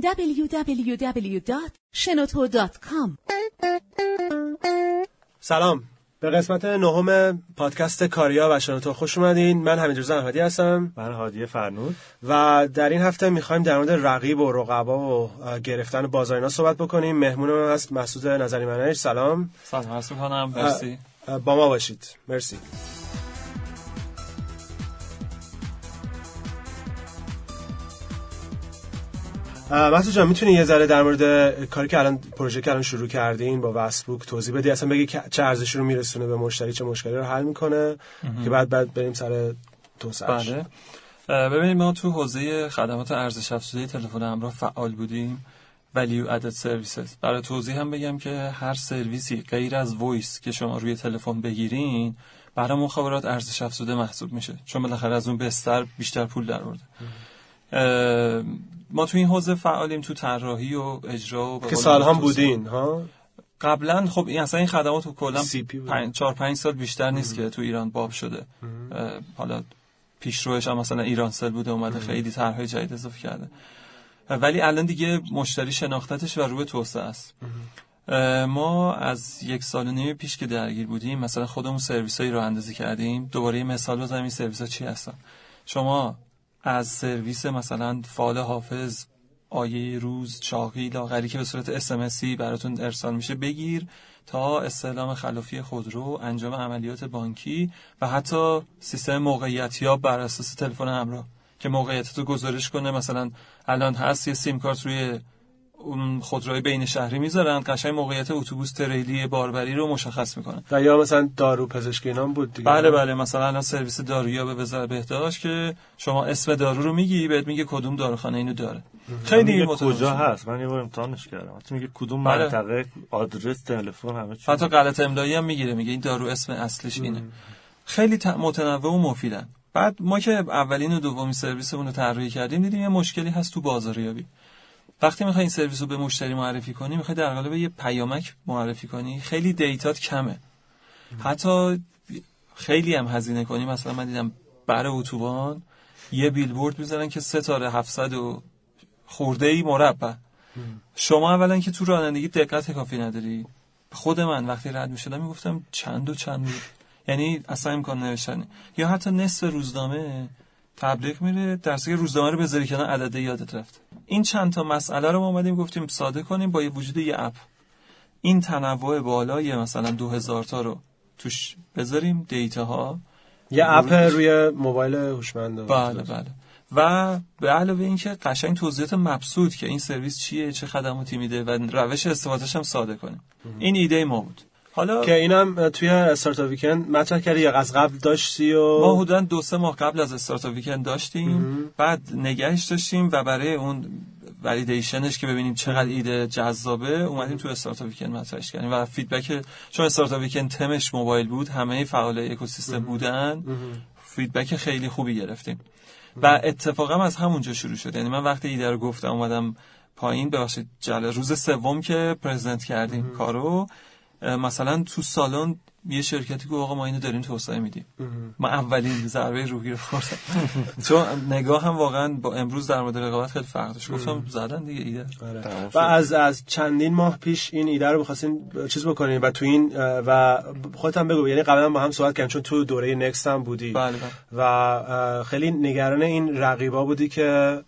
www.shenoto.com سلام. به قسمت نهم پادکست کاریا و شنوتو خوش اومدین. من حمید رضا احمدی هستم. من هادی فرنود. و در این هفته می‌خوایم در مورد رقیب و رقبا و گرفتن بازارینا صحبت بکنیم. مهمون من هست مسعود نظری منش سلام سلام می‌کنم مرسی. با ما باشید. مرسی. مسعود جان می‌تونی یه ذره در مورد کاری که الان پروژه که الان شروع کردین با وسبوک توضیح بدی؟ اصلا بگی چه ارزشی رو میرسونه به مشتری چه مشکلی رو حل می‌کنه که بعد بعد بریم سر توسعهش بله. ببینید ما تو حوزه خدمات ارزش افزوده تلفن همراه فعال بودیم. Value added services. برای توضیح هم بگم که هر سرویسی غیر از وایس که شما روی تلفن بگیرین برای مخابرات ارزش افزوده محسوب میشه. چون بالاخره از اون بستر بیشتر پول در آورده ما تو این حوزه فعالیم تو طراحی و اجرا و که سال هم بودین ها؟ قبلا خب این اصلا این خدمات کلا 4 5 سال بیشتر نیست که تو ایران باب شده. حالا پیشروش هم مثلا ایران سل بوده اومده خیلی طرحهای جدید اضافه کرده. ولی الان دیگه مشتری شناختتش و روی توسعه است. ما از یک سال و نیم پیش که درگیر بودیم مثلا خودمون سرویس هایی رو اندازی کردیم دوباره مثال بزنیم این سرویس ها چی هستن؟ شما از سرویس مثلا فال حافظ آیه روز چاقی لاغری که به صورت اسمسی براتون ارسال میشه بگیر تا استعلام خلافی خودرو انجام عملیات بانکی و حتی سیستم موقعیت یاب بر اساس تلفن همراه که موقعیت رو گزارش کنه. مثلا الان هست یه سیم کارت روی اون خودروی بین شهری می‌ذارن قشنگ موقعیت اتوبوس تریلی باربری رو مشخص می‌کنن. و یا مثلا دارو پزشکی نام بود دیگه بله بله مثلا الان سرویس دارویی به وزارت بهداشت که شما اسم دارو رو میگی بهت میگه کدوم داروخانه اینو داره. خیلی کجا هست؟ من یه بار امتحانش کردم. میگه کدوم بله. منطقه آدرس تلفن همه چی. حتی غلط املایی هم می‌گیره میگه این دارو اسم اصلیش اینه. خیلی متنوع و مفیدن. بعد ما که اولین و دومین سرویسمون رو طراحی کردیم دیدیم یه مشکلی هست تو بازاریابی. وقتی می‌خوای این سرویس رو به مشتری معرفی کنی می‌خوای در قالب یه پیامک معرفی کنی. خیلی دیتات کمه. حتی خیلی هم هزینه کنی. مثلا من دیدم برای اتوبان یه بیلبورد می‌ذارن که ستاره 700 و خورده ای مربع. شما اولا که تو رانندگی دقت کافی نداری. خود من وقتی رد می‌شدم می‌گفتم چند و چند یعنی اصلا امکان نوشتنه یا حتی نصف روزنامه تبلیغ میره در که روزنامه رو بذاری کنار عدد یادت رفت. این چند تا مسئله رو ما اومدیم گفتیم ساده کنیم با یه وجود یه اپ. این تنوع بالای مثلا 2000 تا رو توش بذاریم دیتا ها یه اپ روی موبایل هوشمند بله بله. و به علاوه اینکه قشنگ توضیحات مبسوط که این سرویس چیه چه خدماتی میده و روش استفادهش هم ساده کنیم. این ایده ما بود. حالا که اینم توی استارت ویکند مطرح کردی یا از قبل داشتی و ما حدودا دو سه ماه قبل از استارت ویکند داشتیم. بعد نگهش داشتیم و برای اون validation ش که ببینیم چقدر ایده جذابه اومدیم تو Startup Weekend مطرحش کردیم. و feedback چون Startup Weekend تمش موبایل بود همه فعالای اکوسیستم بودن. feedback خیلی خوبی گرفتیم. و اتفاقا از همونجا شروع شد. یعنی من وقتی ایده رو گفتم اومدم پایین. ببخشید جله روز سوم که present کردیم کارو مثلا تو سالن یه شرکتی که آقا ما اینو داریم توسعه میدیم. ما اولین ضربه روحی رو خوردم. چون نگاه هم واقعا با امروز در مورد رقابت خیلی فرق داشت. گفتم زدن دیگه ایده. و از از چندین ماه پیش این ایده رو می‌خواستین چیز بکنین و تو این و خودت هم بگو. یعنی قبلا با هم صحبت کردیم چون تو دوره نکست هم بودی. بله و خیلی نگران این رقیبا بودی که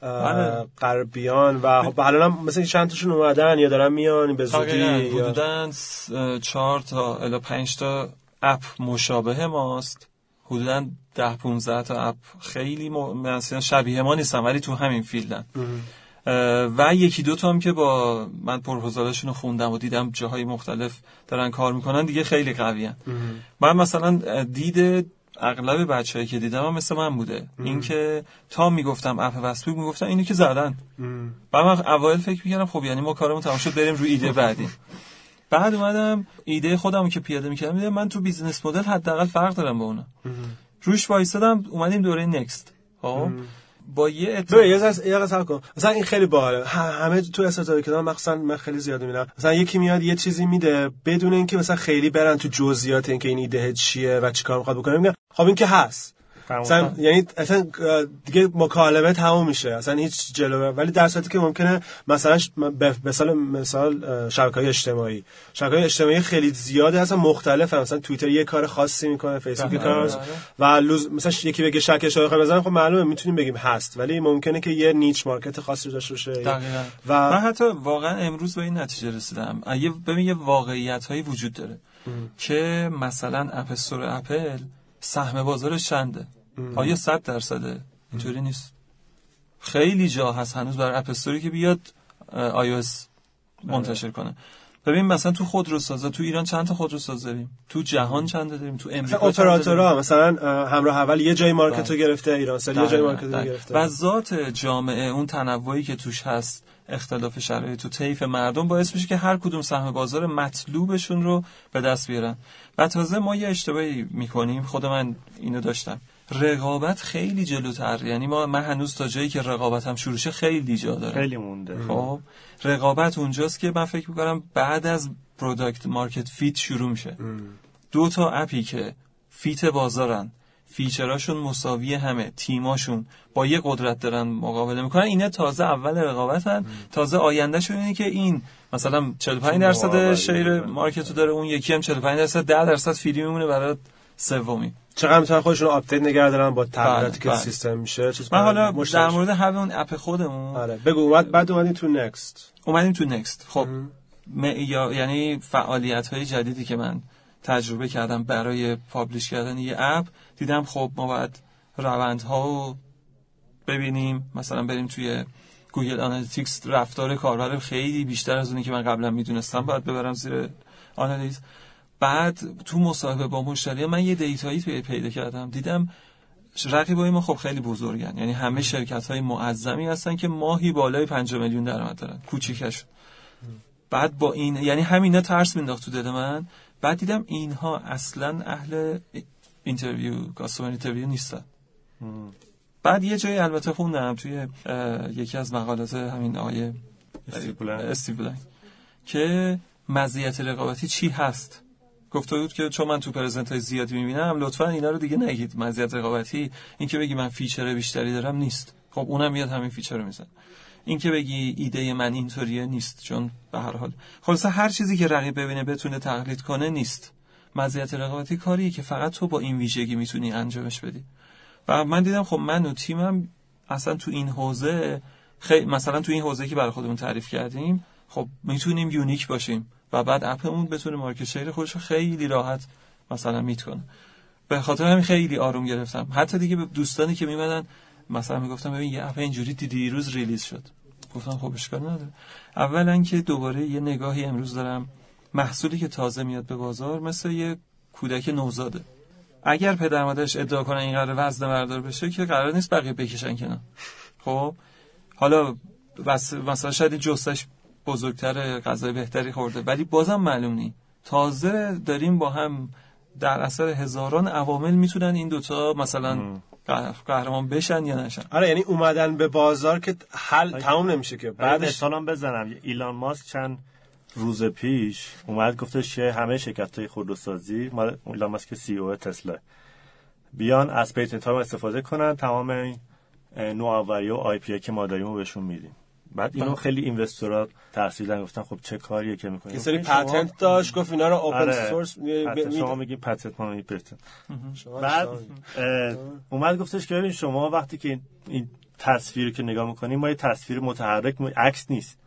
غربیان و حالا مثلا چند تاشون اومدن یا دارن میان به زودی حدوداً 4 تا الی 5 تا اپ مشابه ماست. حدودا 10 15 تا اپ خیلی مثلا شبیه ما نیستن ولی تو همین فیلدن. و یکی دو تا هم که با من پروپوزالشون رو خوندم و دیدم جاهای مختلف دارن کار می‌کنن دیگه خیلی قوی من مثلا دید اغلب بچه‌ای که دیدم هم مثل من بوده. اینکه تا می‌گفتم اپ وسبوک می‌گفتم اینو که زدن. و من اول فکر می‌کردم خب یعنی ما کارمون تمام شد بریم روی ایده بعدی. بعد اومدم ایده خودم که پیاده می‌کردم دیدم من تو business model حداقل فرق دارم با اونا. روش وایسادم اومدیم دوره Next. خب؟ با یه اتفاق یه یه کن. مثلا این خیلی باحاله. همه تو استارتاپ کردن مخصوصا من خیلی زیاد می‌بینم. مثلا یکی میاد یه چیزی میده بدون اینکه مثلا خیلی برن تو جزئیات اینکه این ایده چیه و چیکار می‌خواد بکنه. میگن خب این که هست. اصلا یعنی اصلا دیگه مکالمه تموم میشه. اصلا هیچ جلوه ولی در صورتی که ممکنه مثلا مثال مثال شبکه‌های اجتماعی. شبکه‌های اجتماعی خیلی زیاده اصلا مختلفه مثلا توییتر یه کار خاصی می‌کنه فیسبوک بله، کار بله. و لوز مثلا یکی بگه شکش رو بزنه خب معلومه می‌تونیم بگیم هست. ولی ممکنه که یه نیچ مارکت خاصی داشته باشه. و من حتی واقعا امروز به این نتیجه رسیدم. اگه ببین یه واقعیت هایی وجود داره که مثلا اپ استور اپل سهم بازارش چنده؟ آیا 100 درصده؟ اینطوری نیست. خیلی جا هست هنوز برای app store ی که بیاد آی منتشر کنه. ببین مثلا تو خودروسازا تو ایران چند تا خودروساز داریم؟ تو جهان چند تا داریم؟ تو امریکا؟ اپراتورها مثلا همراه اول یه جای market رو بله. گرفته ایران سل یه جای دقیقاً، market رو دقیقاً. گرفته. و ذات جامعه اون تنوعی که توش هست اختلاف شرایط تو طیف مردم باعث میشه که هر کدوم سهم بازار مطلوبشون رو به دست بیارن. و تازه ما یه اشتباهی می‌کنیم. خود من اینو داشتم. رقابت خیلی جلوتر. یعنی ما من هنوز تا جایی که رقابتم شروع شه خیلی جا داره خیلی مونده. خب رقابت اونجاست که من فکر می‌کنم بعد از product market fit شروع میشه. دو تا app ی که fit بازارن feature اشون مساوی همه تیماشون با یه قدرت دارن مقابله می‌کنن. اینا تازه اول رقابتن. تازه آیندهشون اینه که این مثلا 45 درصد share می‌کنن. market رو داره اون یکی هم 45 درصد 10 درصد free میمونه برای سومی. چقدر می‌تونن خودشون رو update نگه دارن با تغییراتی که بله. سیستم میشه چیز من حالا در. مورد همون app خودمون آره بگو اومد بعد اومدین تو Next اومدیم تو Next خب معیا- یعنی فعالیت های جدیدی که من تجربه کردم برای publish کردن یه app دیدم خب ما باید روندها رو ببینیم. مثلا بریم توی Google Analytics رفتار کاربر خیلی بیشتر از اونی که من قبلا می‌دونستم باید ببرم زیر آنالیز. بعد تو مصاحبه با مشتری من یه data یی توی پیدا کردم. دیدم رقیبای ما خب خیلی بزرگن. یعنی همه شرکت های معظمی هستن که ماهی بالای 5 میلیون درآمد دارن. کوچیکش. بعد با این یعنی همینا ترس مینداخت تو دل من. بعد دیدم اینها اصلا اهل interview customer interview نیستن. بعد یه جایی البته خوندم توی یکی از مقالات همین آقای استیو بلنک. استیو بلنک که مزیت رقابتی چی هست؟ گفته بود که چون من تو present های زیادی می‌بینم لطفا اینا رو دیگه نگید. مزیت رقابتی این که بگی من feature بیشتری دارم نیست. خب اونم میاد همین feature رو میزنه این که بگی ایده من اینطوریه نیست چون به هر حال. خلاصه هر چیزی که رقیب ببینه بتونه تقلید کنه نیست. مزیت رقابتی کاریه که فقط تو با این ویژگی می‌تونی انجامش بدی. و من دیدم خب من و تیمم اصلا تو این حوزه خیلی مثلا تو این حوزه که برای خودمون تعریف کردیم خب می‌تونیم unique باشیم. و بعد app مون بتونه market share خودش رو خیلی راحت مثلا meet کنه. به خاطر همین خیلی آروم گرفتم. حتی دیگه به دوستانی که میومدن مثلا می‌گفتم ببین یه app اینجوری دیدی دیروز release شد. گفتم خب اشکال نداره. اولا که دوباره یه نگاهی امروز دارم. محصولی که تازه میاد به بازار مثل یه کودک نوزاده. اگر پدر مادرش ادعا کنن این قرار وزن بردار بشه که قرار نیست بقیه بکشن کنار. خب حالا بس مثلا شاید جستش بزرگتر غذای بهتری خورده. ولی بازم معلوم نی. تازه داریم با هم در اثر هزاران عوامل می‌تونن این دوتا مثلا قهر- قهرمان بشن یا نشن. آره یعنی اومدن به بازار که حل تمام نمیشه که. بعد بعدش مثالم بزنم. ایلان ماسک چند روز پیش اومد گفتش که همه شرکت های خودروسازی مال ایلان ماسک سی او تسلا بیان از patent ها استفاده کنن تمام نوآوری و IP که ما داریم رو بهشون میدیم. بعد اینو. خیلی investor ا ترسیدن گفتن خب چه کاریه که می‌کنیم یه سری patent داشت گفت اینا رو open آره. source شما میگین patent ما patent بعد اه، اومد گفتش که ببین شما وقتی که این- تصویر رو که نگاه می‌کنیم ما یه تصویر متحرک عکس نیست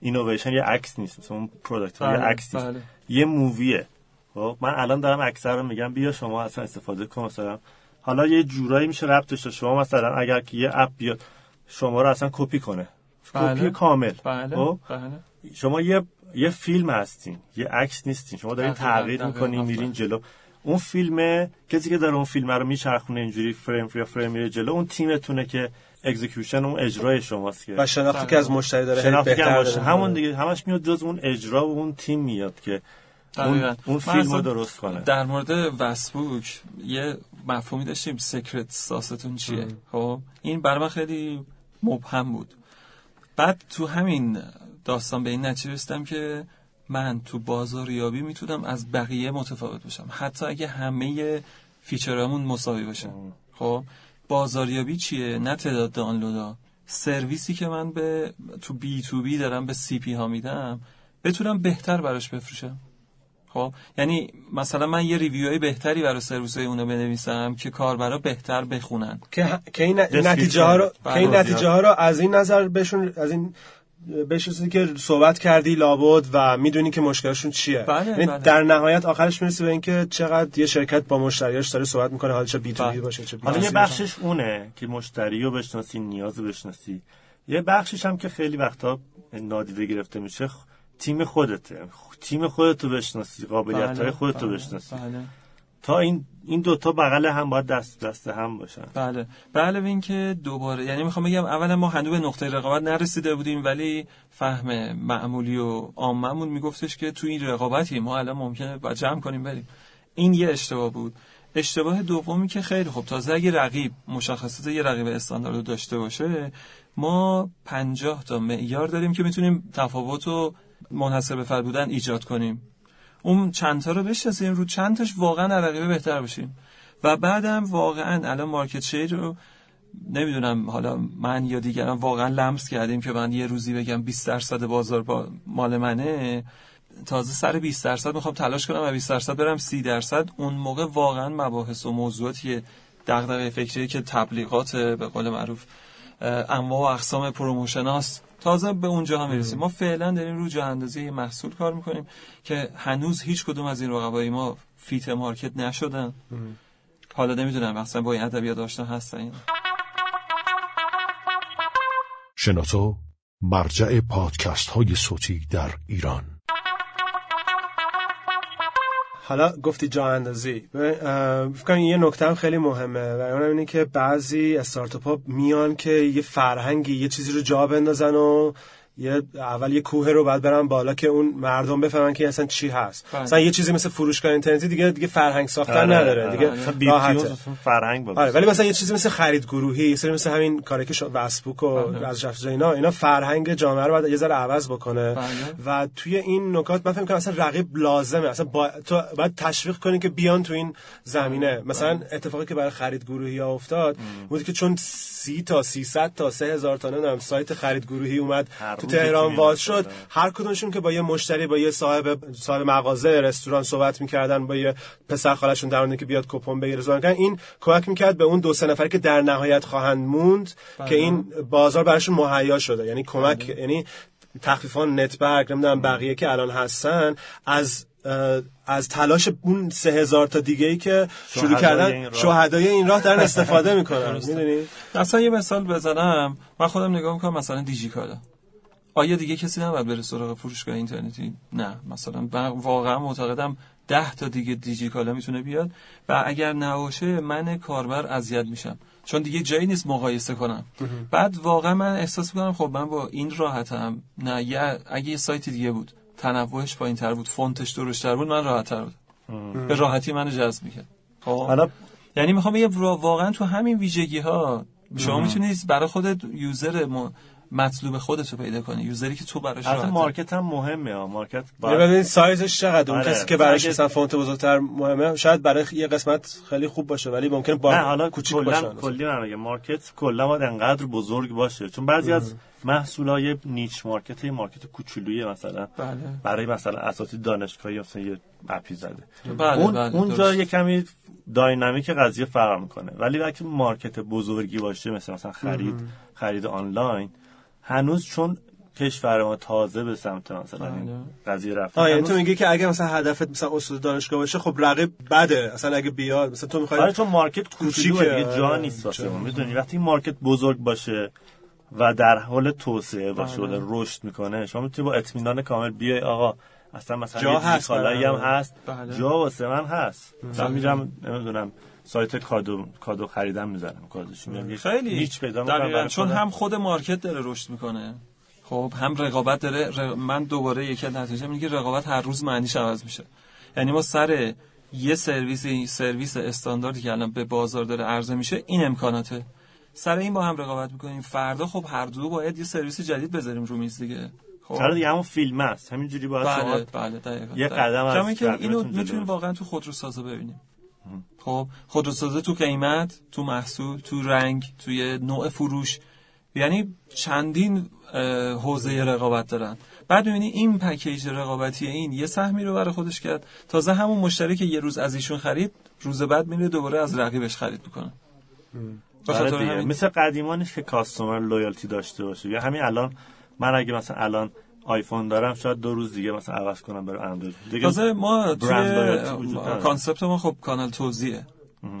اینویشن یه عکس نیست مثلا اون product یه بله، عکس نیست بله. یه movie ه خب من الان دارم extreme رو میگم بیا شما اصلا استفاده کن مثلا حالا یه جورایی میشه ربطش داد. شما مثلا اگر که یه app بیاد شما رو اصلا کپی کنه. کپی کامل. بله. خب؟ بله. شما یه یه فیلم هستین. یه عکس نیستین. شما دارین تغییر می‌کنین. میرین جلو. اون فیلمه کسی که داره اون فیلم رو میچرخونه اینجوری فریم به فریم میره جلو اون تیمتونه که execution اون اجرای شماست که. و شناختی که از مشتری داره شناختی که. همون دیگه همش میاد جز اون اجرا و اون تیم میاد که اون. اون فیلم رو درست کنه. در مورد فیسبوک یه مفهومی داشتیم. secret sauce تون چیه؟ خب؟ این برای من خیلی مبهم بود. بعد تو همین داستان به این نتیجه رسیدم که من تو بازاریابی می‌تونم از بقیه متفاوت باشم حتی اگه همه feature امون مساوی باشه. خب بازاریابی چیه؟ نه تعداد دانلودا سرویسی که من به تو B to B دارم به CP ها میدم بتونم بهتر براش بفروشم. خب؟ یعنی مثلا من یه review های بهتری برای سرویس های اونو بنویسم که کاربرا بهتر بخونن. که که این نتیجه ها رو که این نتیجه ها رو از این نظر بهشون از این بهش که صحبت کردی لابد و می‌دونی که مشکلشون چیه. بله، یعنی بله. در نهایت آخرش می‌رسی به اینکه چقدر یه شرکت با مشتریاش داره صحبت می‌کنه حالا چه B to B بله. باشه چه B حالا یه بخشش اونه که مشتری رو بشناسی نیاز رو بشناسی. یه بخشش هم که خیلی وقتا نادیده گرفته میشه تیم خودته. تیم خودتو بشناسی قابلیت های بله، خودتو بله، بشناسی. بله. تا این این دوتا بغل هم باید دست دست هم باشن. بله. علاوه این که دوباره یعنی می‌خوام بگم اولا ما هنوز به نقطه رقابت نرسیده بودیم ولی فهم معمولی و عاممون میگفتش که تو این رقابتی ما الان ممکنه با جمع کنیم بریم. این یه اشتباه بود. اشتباه دومی که خیلی خب تازه اگه رقیب مشخصات یه رقیب استاندارد رو داشته باشه ما پنجاه تا معیار داریم که می‌تونیم تفاوت و منحصر به فرد بودن ایجاد کنیم. اون چند تا رو بشناسیم رو چند تاش واقعا رقیبه بهتر بشیم و بعدم واقعا الان مارکت شیر رو نمی‌دونم حالا من یا دیگران واقعا لمس کردیم که من یه روزی بگم 20 درصد بازار با مال منه. تازه سر 20 درصد می‌خوام تلاش کنم و 20 درصد برم 30 درصد. اون موقع واقعا مباحث و موضوعاتی دغدغه فکری که تبلیغات به قول معروف انواع و اقسام promotion هاست. تازه به اونجا هم می‌رسیم. ما فعلا داریم رو جا اندازی محصول کار می‌کنیم که هنوز هیچ کدوم از این رقبای ما fit market نشدن. حالا نمی‌دونم مثلا با این ادبیات آشنا هستن شنوتو مرجع پادکست های صوتی در ایران. حالا گفتی جا اندازی. فکر یه نکته هم خیلی مهمه و اونم اینه که بعضی استارتاپ ها میان که یه فرهنگی یه چیزی رو جا بندازن و یه اول یه کوه رو بعد برن بالا که اون مردم بفهمن که اصلا چی هست بله. مثلا یه چیزی مثل فروشگاه اینترنتی دیگه دیگه فرهنگ ساختن آره، نداره آره. دیگه راحته اصلا فرهنگ بود آره ولی مثلا یه چیزی مثل خرید گروهی یه سری مثل همین کاری که شما وسبوک و بله. از جفت اینا اینا فرهنگ جامعه رو باید یه ذره عوض بکنه بله. و توی این نکات من فکر کنم اصلا رقیب لازمه اصلا با... تو باید تشویق کنی که بیان تو این زمینه مثلا اتفاقی که برای خرید گروهی ها افتاد بود که چون سی تا 300 تا 3000 تا نمی‌دونم سایت خرید گروهی اومد تهران باز. شد. هر کدومشون که با یه مشتری با یه صاحب صاحب مغازه رستوران صحبت می‌کردن با یه پسر خالشون در که بیاد کپون بگیره کردن. این کمک می‌کرد به اون دو سه نفری که در نهایت خواهند موند که این بازار براشون مهیا شده. یعنی کمک یعنی تخفیفان نتبرگ نمی‌دونم بقیه که الان هستن از از تلاش اون سه هزار تا دیگه ای که شروع کردن این راه. شهدای این راه دارن استفاده می‌کنن. می‌دونی؟ اصلا یه مثال بزنم. من خودم نگاه می‌کنم مثلا دیجیکالا آیا دیگه کسی نباید بره سراغ فروشگاه اینترنتی؟ نه مثلا من واقعا معتقدم ده تا دیگه دیجیکالا می‌تونه بیاد و اگر نباشه من کاربر اذیت میشم. چون دیگه جایی نیست مقایسه کنم. بعد واقعا من احساس می‌کنم خب من با این راحتم. نه یه اگه یه سایت دیگه بود تنوعش پایین تر بود فونتش درشتر بود من راحت تر بود به راحتی منو جذب می‌کرد. خب؟ حالا یعنی می‌خوام بگم وا- واقعا تو همین ویژگی ها شما می‌تونید برای خودت user مطلوب خودت رو پیدا کنی. user ی که تو براش راحته. market هم مهمه ها. market یعنی باید ببین سایزش چقدر؟ اون آره. کسی که براش اگه- مثلا فونت بزرگتر مهمه شاید برای یه قسمت خیلی خوب باشه ولی ممکن با نه حالا کوچیک باشه. کلا کلی من میگم market کلا باید انقدر بزرگ باشه. چون بعضی از محصولای niche market market کوچولویه مثلا. بله. برای مثلا اساتید دانشگاهی مثلا یه app ی زده. بله اون بله اونجا درست. یه کمی dynamic قضیه فرق می‌کنه. ولی وقتی market بزرگی باشه مثل مثلا خرید خرید آنلاین هنوز چون کشور ما تازه به سمت مثلا این قضیه آه یعنی هنوز- تو میگی که اگه مثلا هدفت مثلا استاد دانشگاه باشه خب رقیب بده. اصلا اگه بیاد مثلا تو می‌خوای آره چون market کوچیکه. دیگه جا آره. نیست واسه ما. می‌دونی وقتی market بزرگ باشه و در حال توسعه باشه و بله. داره رشد می‌کنه شما می‌تونی با اطمینان کامل بیای آقا اصلا مثلا جا هست هم برای- هست. بله. جا واسه من هست. من میرم نمی‌دونم سایت کادو کادو خریدم می‌زنم کادوش خیلی هیچ پیدا دقیقاً. چون خودم. هم خود market داره رشد می‌کنه. خب هم رقابت داره. ر- من دوباره یکی از نتیجه میگه رقابت هر روز معنیش عوض میشه. یعنی ما سر یه سرویس سرویس استانداردی که الان به بازار داره عرضه میشه این امکاناته. سر این با هم رقابت می‌کنیم. فردا خب هر دو باید یه سرویس جدید بذاریم رو میز دیگه. خب. سر دیگه همون فیلم است. همینجوری باید شما بله بله دقیقاً. یه. قدم از اینکه اینو می‌تونیم. واقعا تو خودروسازا ببینیم. خب خودروسازی تو قیمت تو محصول تو رنگ توی نوع فروش. یعنی چندین حوزه رقابت دارن. بعد می‌بینی این package رقابتی این یه سهمی رو برای خودش کرد. تازه همون مشتری که یه روز از ایشون خرید روز بعد میره دوباره از رقیبش خرید می‌کنه. همین... مثل قدیمانش که customer loyalty داشته باشه. یا همین الان من اگه مثلا الان آیفون دارم شاید دو روز دیگه مثلا عوض کنم برای اندروید. دیگه ما توی concept ما خب کانال توزیعه.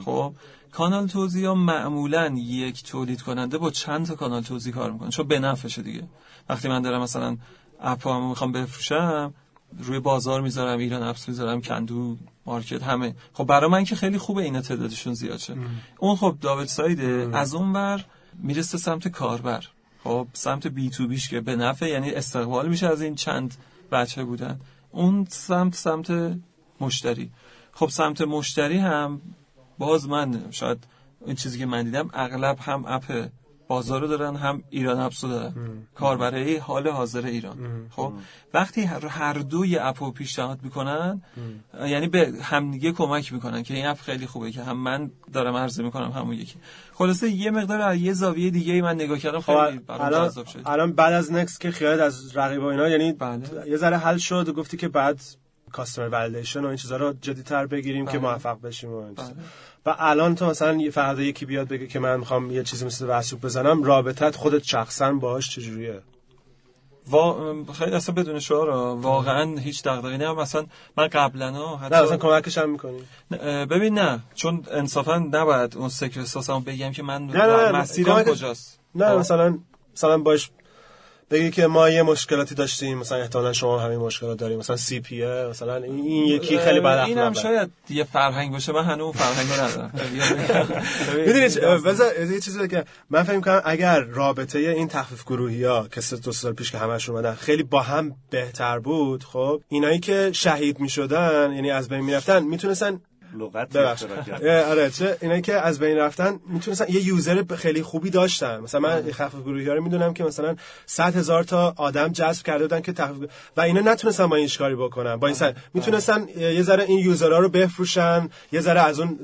خب کانال توزیع ها معمولا یک تولید کننده با چند تا کانال توزیع کار می‌کنه چون بنفشه دیگه. وقتی من دارم مثلا اپ هم می‌خوام بفروشم روی بازار می‌ذارم ایران اپس می‌ذارم کندو مارکت همه. خب برای من که خیلی خوبه اینا تعدادشون زیاد شه. اون خب دابل سایده از اون ور می‌رسه سمت کاربر. خب سمت بی تو بیش که به نفع یعنی استقبال میشه از این چند بچه بودن. اون سمت سمت مشتری. خب سمت مشتری هم باز من شاید این چیزی که من دیدم اغلب هم اپ بازارو دارن هم ایران اپسو دارن کاربری حال حاضر ایران. خب وقتی هر دوی اپو پیشنهاد می‌کنن یعنی به همدیگه کمک می‌کنن که این اپ خیلی خوبه که هم من دارم عرضه می‌کنم همون یکی. خلاصه یه مقدار از یه زاویه دیگه ای من نگاه کردم خیلی برام جذاب شد. الان بعد از نکس که خیالت از رقیب اینا یعنی بله. یه ذره حل شد و گفتی که بعد کاستمر ولیدیشن و این چیزا رو جدی‌تر بگیریم بله. که موفق بشیم و بله. و الان تو مثلا یه فردا یکی بیاد بگه که من می‌خوام یه چیزی مثل وسوق بزنم رابطت خودت شخصا باهاش چجوریه؟ وا... خیلی اصلا بدون شعار واقعا هیچ دغدغه‌ای نه مثلا من قبلا حتی نه اصلا کمکش هم می‌کنی. ببین نه. چون انصافا نباید اون سکر احساسمو بگم که من نه نه مسیرم کجاست. نه مثلا مثلا باش بگی که ما یه مشکلاتی داشتیم مثلا احتمالا شما همین مشکلات داریم مثلا سی پی مثلا این یکی خیلی بد این هم شاید یه فرهنگ باشه من هنوز فرهنگو ندارم. می‌دونید یه چیزی که من فکر کنم اگر رابطه این تخفیف گروهی ها که سه دو سال پیش که همش اومدن خیلی با هم بهتر بود خب اینایی که شهید می‌شدن یعنی از بین می‌رفتن می‌تونستن لغت آره چه اینایی که از بین رفتن می‌تونستن یه یوزر خیلی خوبی داشتن. مثلا من خفف گروهی ها رو می‌دونم که مثلا 100 هزار تا آدم جذب کرده بودن که تخفیف و اینا نتونستن با این کاری بکنن. با این سر می‌تونستن یه ذره این یوزرها رو بفروشن یه ذره از اون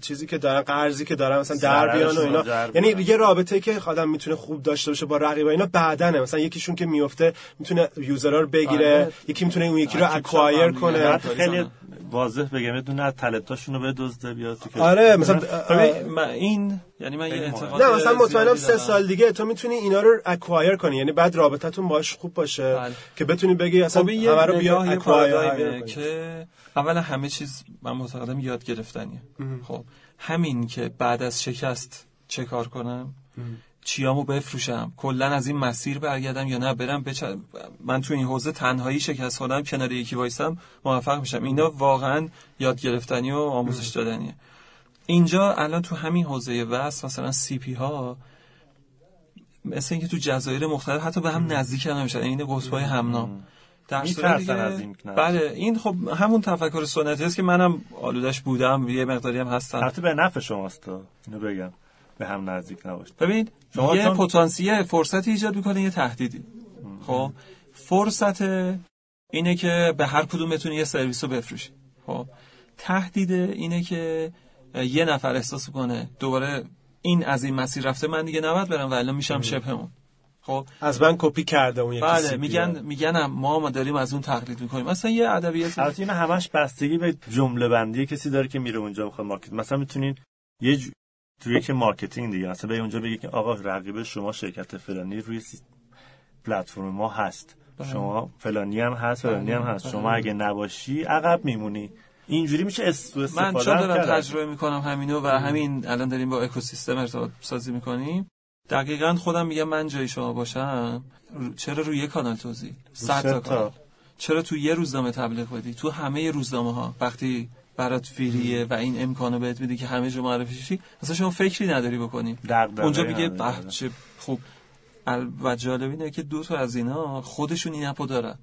چیزی که دارن قرضی که دارن مثلا در بیان و اینا. یعنی یه رابطه که آدم می‌تونه خوب داشته باشه با رقیب اینا بعدنه. مثلا یکیشون که میفته می‌تونه یوزرها رو بگیره آره. یکی می‌تونه اون یکی رو اکوایر کنه. خیلی واضح بگم یه دونه از تالنتاشون رو بدزده بیاد تو که آره مثلا این یعنی من یه اعتقاد نه مثلا مطمئنم سه سال دیگه تو می‌تونی اینا رو اکوایر کنی. یعنی بعد رابطتون باش خوب باشه بله. که بتونی بگی اصلا خب همه رو بیا اکوایر که اول همه چیز من معتقدم یاد گرفتنیه. خب همین که بعد از شکست چه کار کنم؟ چیامو بفروشم. کلا از این مسیر برگردم یا نه برم بچ... من تو این حوزه تنهایی شکست خوردم کنار یکی وایسم موفق میشم. اینا واقعا یاد گرفتنی و آموزش دادنیه. اینجا الان تو همین حوزه وست مثلا سی پی ها مثل اینکه تو جزایر مختلف حتی به هم نزدیک نمیشن این قطبای همنام در دیگه از این بله این خب همون تفکر سنتی است که منم آلودش بودم یه مقداری هم هستم. حتی به نفع شماست اینو بگم. به هم نزدیک نباشید ببین شما یه پتانسیل فرصتی ایجاد می‌کنه یه تهدیدی. خب فرصت اینه که به هر کدوم بتونی یه سرویس رو بفروشی. خب تهدید اینه که یه نفر احساس کنه دوباره این از این مسیر رفته من دیگه نباید برم ولی میشم شبهمون. خب. از من کپی کرده اون یکی بله میگن میگن ما ما داریم از اون تقلید می‌کنیم. مثلا یه ادبیات البته این همش بستگی به جمله بندی. کسی داره که میره اونجا بخواد مارکت. مثلا می‌تونین یه ج... توی که مارکتینگ دیگه. مثلا به اونجا بگی که آقا رقیب شما شرکت فلانی روی پلتفرم ما هست. بله. شما فلانی هم هست فلانی هم هست. شما اگه نباشی عقب میمونی. اینجوری میشه استفاده من چون دارم تجربه می‌کنم همینو و همین الان داریم با اکوسیستم ارتباط سازی می‌کنیم. دقیقا خودم میگم من جای شما باشم. چرا روی یه کانال توضیح؟ صد تا کانال. چرا تو یه روزنامه تبلیغ بدی؟ تو همه روزنامه ها وقتی برات فریه و این امکانو بهت میده که همه جو معرفی شی اصلا شما فکری نداری بکنی. اونجا میگه به چه خوب. و جالب اینه که دو تا از اینا خودشون این اپو دارن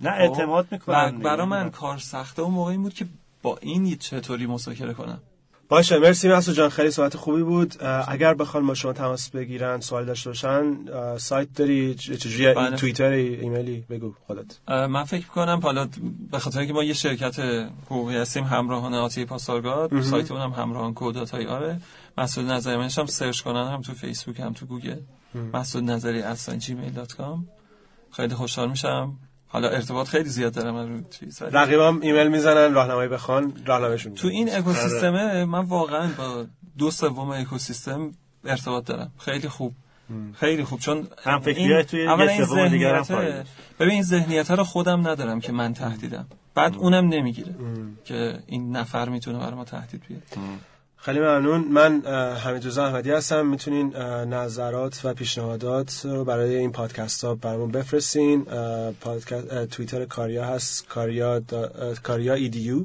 نه اعتماد می‌کنن برای من کار سخته اون موقع این بود که با این چطوری مذاکره کنم. باشه مرسی مسعود جان خیلی صحبت خوبی بود. اگر بخوان با شما تماس بگیرن سوال داشته باشن سایت داری؟ چجوری بله. توییتر ایمیلی؟ بگو خودت. من فکر کنم حالا به خاطر اینکه ما یه شرکت حقوقی هستیم همراهان آتی پاسارگاد سایت اونم همراهان کودات های آره. مسعود نظری منشم سرچ کنن هم تو فیسبوک هم تو گوگل. مسعود نظری gmail.com خیلی خوشحال میشم. حالا ارتباط خیلی زیاد دارم من رو چیز رقیبام ایمیل می‌زنن راهنمایی بخوان راهنمایشون تو این اکوسیستم من واقعا با دو سوم اکوسیستم ارتباط دارم. خیلی خوب. خیلی خوب. چون هم فکریه توی یه سوم دیگه هم ببین این ذهنیت رو خودم ندارم که من تهدیدم. بعد اونم نمی‌گیره که این نفر می‌تونه برای ما تهدید بیاره. خیلی ممنون. من حمید احمدی هستم. می‌تونین نظرات و پیشنهادات رو برای این پادکست ها برامون بفرستین. پادکست توییتر کاریا هست. کاریا. کاریا ایدیو